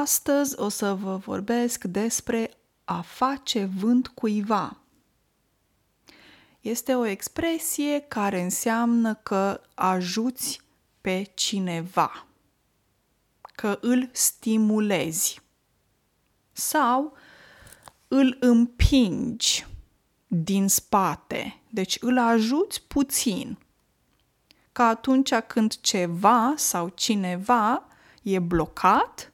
Astăzi o să vă vorbesc despre a face vânt cuiva. Este o expresie care înseamnă că ajuți pe cineva, că îl stimulezi sau îl împingi din spate, deci îl ajuți puțin. Ca atunci când ceva sau cineva e blocat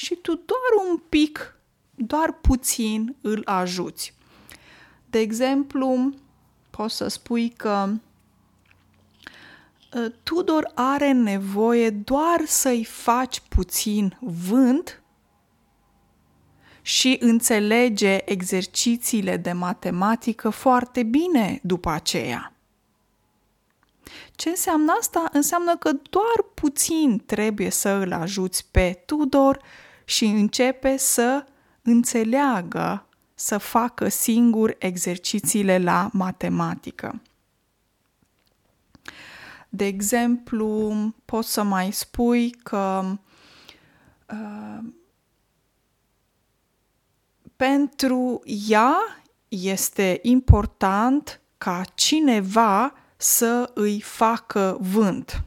și tu doar un pic, doar puțin îl ajuți. De exemplu, poți să spui că ă, Tudor are nevoie doar să-i faci puțin vânt și înțelege exercițiile de matematică foarte bine după aceea. Ce înseamnă asta? Înseamnă că doar puțin trebuie să îl ajuți pe Tudor și începe să înțeleagă, să facă singur exercițiile la matematică. De exemplu, poți să mai spui că uh, pentru ea este important ca cineva să îi facă vânt.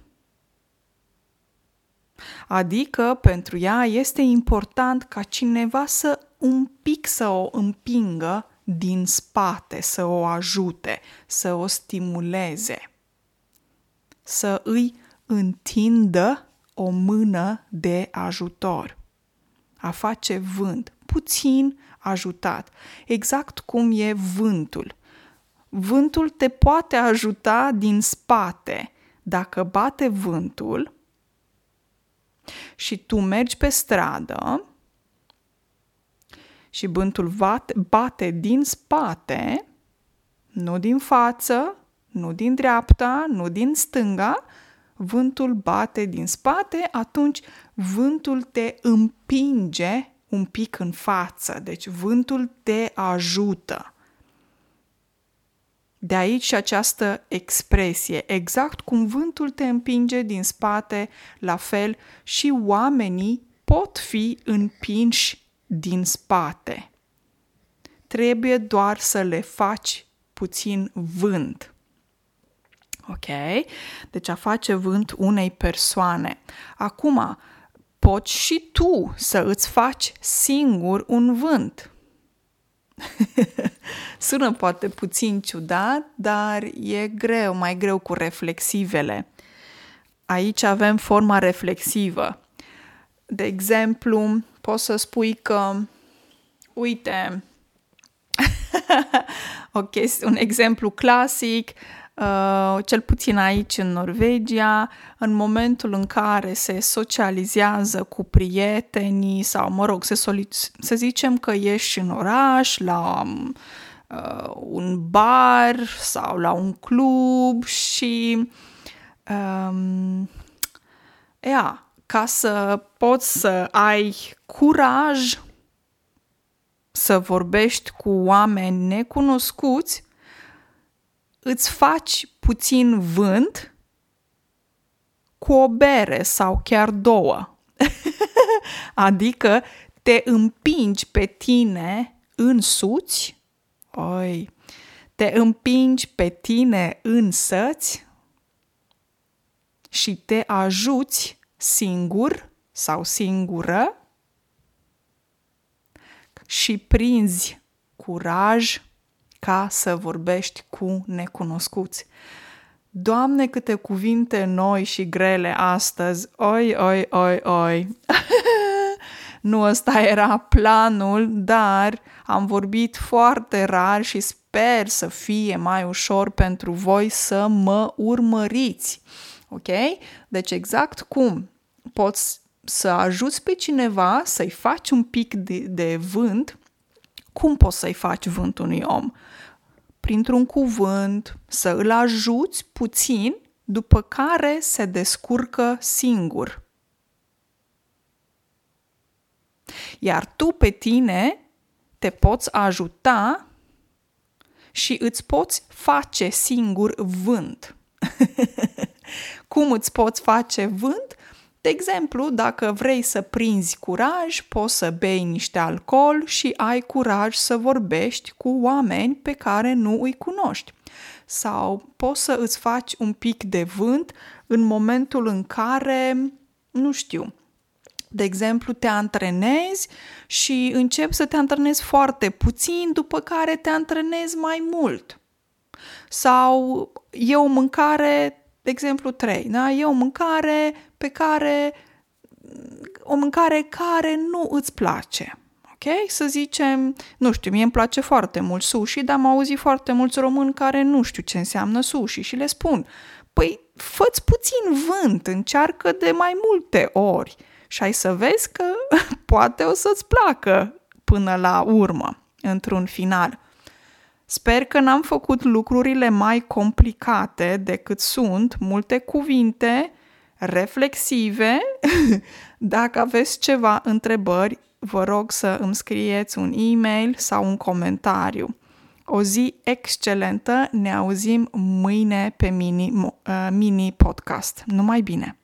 Adică pentru ea este important ca cineva să un pic să o împingă din spate, să o ajute, să o stimuleze, să îi întindă o mână de ajutor, a face vânt, puțin ajutat, exact cum e vântul. Vântul te poate ajuta din spate. Dacă bate vântul și tu mergi pe stradă și vântul bate, bate din spate, nu din față, nu din dreapta, nu din stânga, vântul bate din spate, atunci vântul te împinge un pic în față, deci vântul te ajută. De aici și această expresie, exact cum vântul te împinge din spate, la fel și oamenii pot fi împinși din spate. Trebuie doar să le faci puțin vânt. Ok? Deci a face vânt unei persoane. Acum, poți și tu să îți faci singur un vânt. Sună poate puțin ciudat, dar e greu, mai greu cu reflexivele. Aici avem forma reflexivă. De exemplu, poți să spui că, uite, ok, un exemplu clasic, Uh, cel puțin aici în Norvegia, în momentul în care se socializează cu prietenii sau, mă rog, se solic- să zicem că ești în oraș, la uh, un bar sau la un club și um, ea, ca să poți să ai curaj să vorbești cu oameni necunoscuți, îți faci puțin vânt cu o bere sau chiar două. adică te împingi pe tine însuți, oi, te împingi pe tine însăți și te ajuți singur sau singură și prinzi curaj ca să vorbești cu necunoscuți. Doamne, câte cuvinte noi și grele astăzi! Oi, oi, oi, oi! nu ăsta era planul, dar am vorbit foarte rar și sper să fie mai ușor pentru voi să mă urmăriți. Ok? Deci exact cum poți să ajuți pe cineva să-i faci un pic de, de vânt, cum poți să-i faci vânt unui om? Printr-un cuvânt, să îl ajuți puțin, după care se descurcă singur. Iar tu pe tine te poți ajuta și îți poți face singur vânt. Cum îți poți face vânt? De exemplu, dacă vrei să prinzi curaj, poți să bei niște alcool și ai curaj să vorbești cu oameni pe care nu îi cunoști. Sau poți să îți faci un pic de vânt în momentul în care, nu știu, de exemplu, te antrenezi și începi să te antrenezi foarte puțin, după care te antrenezi mai mult. Sau e o mâncare, de exemplu, 3, da? E o mâncare pe care o mâncare care nu îți place. Ok? Să zicem, nu știu, mie îmi place foarte mult sushi, dar am auzit foarte mulți români care nu știu ce înseamnă sushi și le spun, păi fă puțin vânt, încearcă de mai multe ori și ai să vezi că poate o să-ți placă până la urmă, într-un final. Sper că n-am făcut lucrurile mai complicate decât sunt, multe cuvinte reflexive. Dacă aveți ceva întrebări, vă rog să îmi scrieți un e-mail sau un comentariu. O zi excelentă, ne auzim mâine pe mini, uh, mini podcast. Numai bine!